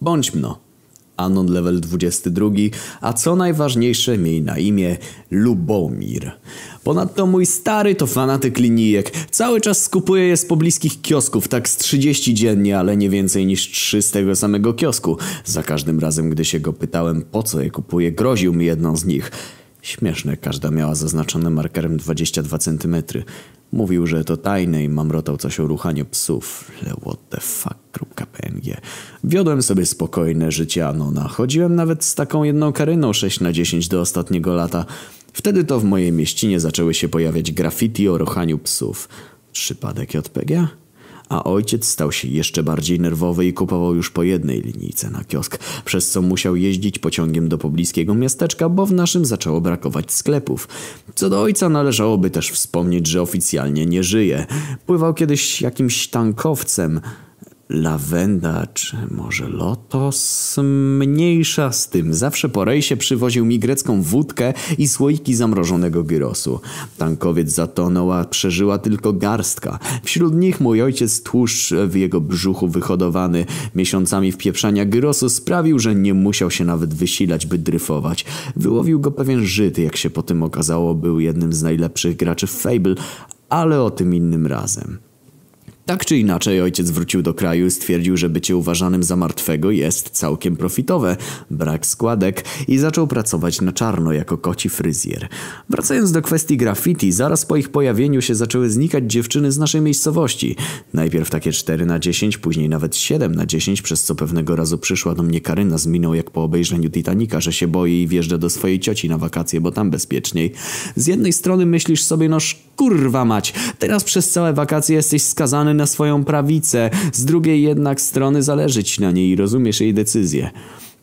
Bądź mno. Anon level 22, a co najważniejsze miej na imię Lubomir. Ponadto mój stary to fanatyk linijek. Cały czas skupuje je z pobliskich kiosków, tak z 30 dziennie, ale nie więcej niż 3 z tego samego kiosku. Za każdym razem, gdy się go pytałem po co je kupuje, groził mi jedną z nich. Śmieszne, każda miała zaznaczone markerem 22 cm. Mówił, że to tajne i mamrotał coś o ruchaniu psów. Le what the fuck.png. Wiodłem sobie spokojne życie Anona. Chodziłem nawet z taką jedną karyną 6 na 10 do ostatniego lata. Wtedy to w mojej mieścinie zaczęły się pojawiać graffiti o ruchaniu psów. Przypadek JPG? A ojciec stał się jeszcze bardziej nerwowy i kupował już po jednej linijce na kiosk, przez co musiał jeździć pociągiem do pobliskiego miasteczka, bo w naszym zaczęło brakować sklepów. Co do ojca należałoby też wspomnieć, że oficjalnie nie żyje. Pływał kiedyś jakimś tankowcem lawenda, czy może lotos? Mniejsza z tym. Zawsze po rejsie przywoził mi grecką wódkę i słoiki zamrożonego gyrosu. Tankowiec zatonął, a przeżyła tylko garstka. Wśród nich mój ojciec tłuszcz w jego brzuchu wyhodowany miesiącami wpieprzania gyrosu sprawił, że nie musiał się nawet wysilać, by dryfować. Wyłowił go pewien Żyd, jak się potem okazało, był jednym z najlepszych graczy w Fable, ale o tym innym razem. Tak czy inaczej, ojciec wrócił do kraju i stwierdził, że bycie uważanym za martwego jest całkiem profitowe, brak składek i zaczął pracować na czarno jako koci fryzjer. Wracając do kwestii graffiti, zaraz po ich pojawieniu się zaczęły znikać dziewczyny z naszej miejscowości. Najpierw takie 4 na 10, później nawet 7 na 10, przez co pewnego razu przyszła do mnie Karyna z miną jak po obejrzeniu Titanica, że się boi i wjeżdża do swojej cioci na wakacje, bo tam bezpieczniej. Z jednej strony myślisz sobie, no kurwa mać, teraz przez całe wakacje jesteś skazany na swoją prawicę, z drugiej jednak strony zależy ci na niej i rozumiesz jej decyzję.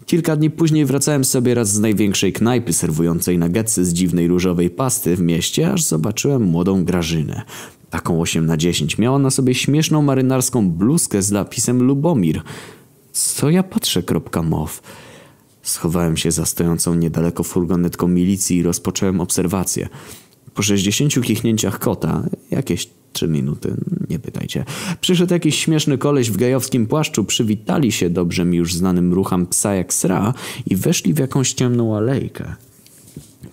Kilka dni później wracałem sobie raz z największej knajpy serwującej nuggetsy z dziwnej różowej pasty w mieście, aż zobaczyłem młodą Grażynę. Taką 8 na 10. Miała na sobie śmieszną marynarską bluzkę z napisem Lubomir. Co ja patrzę, kropka mow. Schowałem się za stojącą niedaleko furgonetką milicji i rozpocząłem obserwację. Po 60 kichnięciach kota, jakieś trzy minuty, nie pytajcie. Przyszedł jakiś śmieszny koleś w gejowskim płaszczu, przywitali się dobrze mi już znanym rucham psa jak sra i weszli w jakąś ciemną alejkę.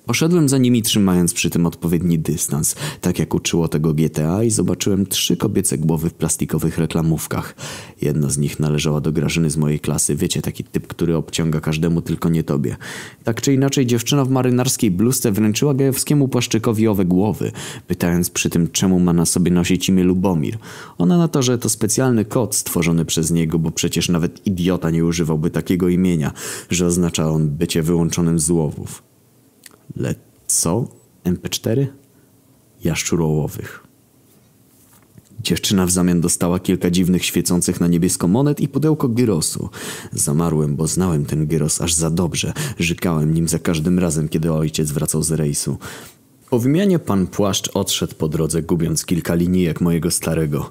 Poszedłem za nimi trzymając przy tym odpowiedni dystans, tak jak uczyło tego GTA i zobaczyłem trzy kobiece głowy w plastikowych reklamówkach. Jedna z nich należała do Grażyny z mojej klasy, wiecie, taki typ, który obciąga każdemu, tylko nie tobie. Tak czy inaczej dziewczyna w marynarskiej bluzce wręczyła gejowskiemu płaszczykowi owe głowy, pytając przy tym czemu ma na sobie nosić imię Lubomir. Ona na to, że to specjalny kod stworzony przez niego, bo przecież nawet idiota nie używałby takiego imienia, że oznacza on bycie wyłączonym z łowów. Le co? MP4? Jaszczurołowych. Dziewczyna w zamian dostała kilka dziwnych świecących na niebiesko monet i pudełko gyrosu. Zamarłem, bo znałem ten gyros aż za dobrze. Żykałem nim za każdym razem, kiedy ojciec wracał z rejsu. Po wymianie pan płaszcz odszedł po drodze, gubiąc kilka linijek mojego starego.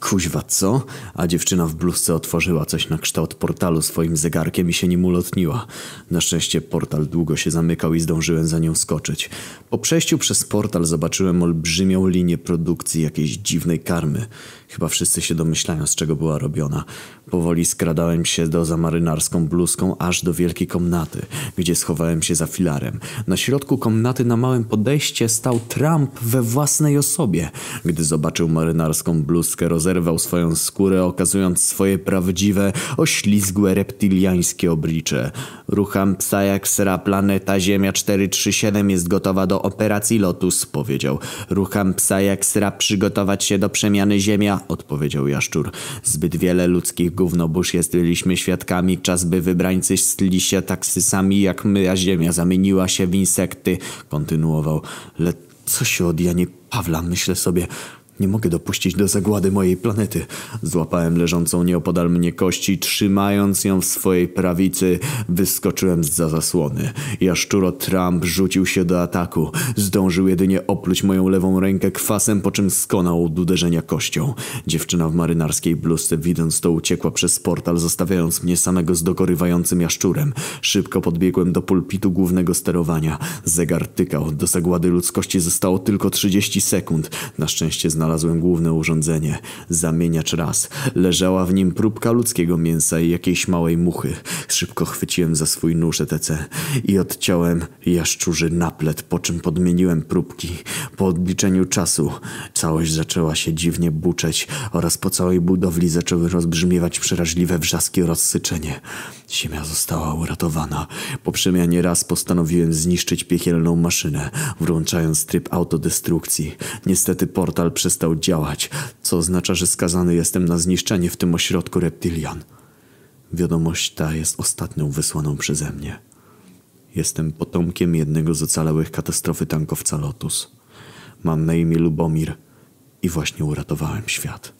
Kuźwa, co? A dziewczyna w bluzce otworzyła coś na kształt portalu swoim zegarkiem i się nim ulotniła. Na szczęście portal długo się zamykał i zdążyłem za nią skoczyć. Po przejściu przez portal zobaczyłem olbrzymią linię produkcji jakiejś dziwnej karmy. Chyba wszyscy się domyślają, z czego była robiona. Powoli skradałem się do za marynarską bluzką aż do wielkiej komnaty, gdzie schowałem się za filarem. Na środku komnaty na małym podejście stał Trump we własnej osobie. Gdy zobaczył marynarską bluzkę, rozerwał swoją skórę, okazując swoje prawdziwe, oślizgłe, reptiliańskie oblicze. Rucham psa jak sra planeta Ziemia 437 jest gotowa do operacji Lotus, powiedział. Rucham psa jak sra przygotować się do przemiany Ziemia, odpowiedział Jaszczur. Zbyt wiele ludzkich gównobóż jesteśmy świadkami, czas by wybrańcy stli się taksysami jak my, a Ziemia zamieniła się w insekty, kontynuował. Le co się od Janie Pawla, myślę sobie. Nie mogę dopuścić do zagłady mojej planety. Złapałem leżącą nieopodal mnie kości, trzymając ją w swojej prawicy, wyskoczyłem za zasłony. Jaszczuro Trump rzucił się do ataku. Zdążył jedynie opluć moją lewą rękę kwasem, po czym skonał od uderzenia kością. Dziewczyna w marynarskiej bluzce, widząc to, uciekła przez portal, zostawiając mnie samego z dogorywającym jaszczurem. Szybko podbiegłem do pulpitu głównego sterowania. Zegar tykał. Do zagłady ludzkości zostało tylko 30 sekund. Na szczęście znalazłem znalazłem główne urządzenie, zamieniacz raz. Leżała w nim próbka ludzkiego mięsa i jakiejś małej muchy. Szybko chwyciłem za swój nóż ETC i odciąłem jaszczurzy naplet, po czym podmieniłem próbki. Po odliczeniu czasu całość zaczęła się dziwnie buczeć oraz po całej budowli zaczęły rozbrzmiewać przeraźliwe wrzaski oraz syczenie. Ziemia została uratowana. Po przemianie raz postanowiłem zniszczyć piekielną maszynę, włączając tryb autodestrukcji. Niestety portal przestał działać, co oznacza, że skazany jestem na zniszczenie w tym ośrodku reptilian. Wiadomość ta jest ostatnią wysłaną przeze mnie. Jestem potomkiem jednego z ocalałych katastrofy tankowca Lotus. Mam na imię Lubomir i właśnie uratowałem świat.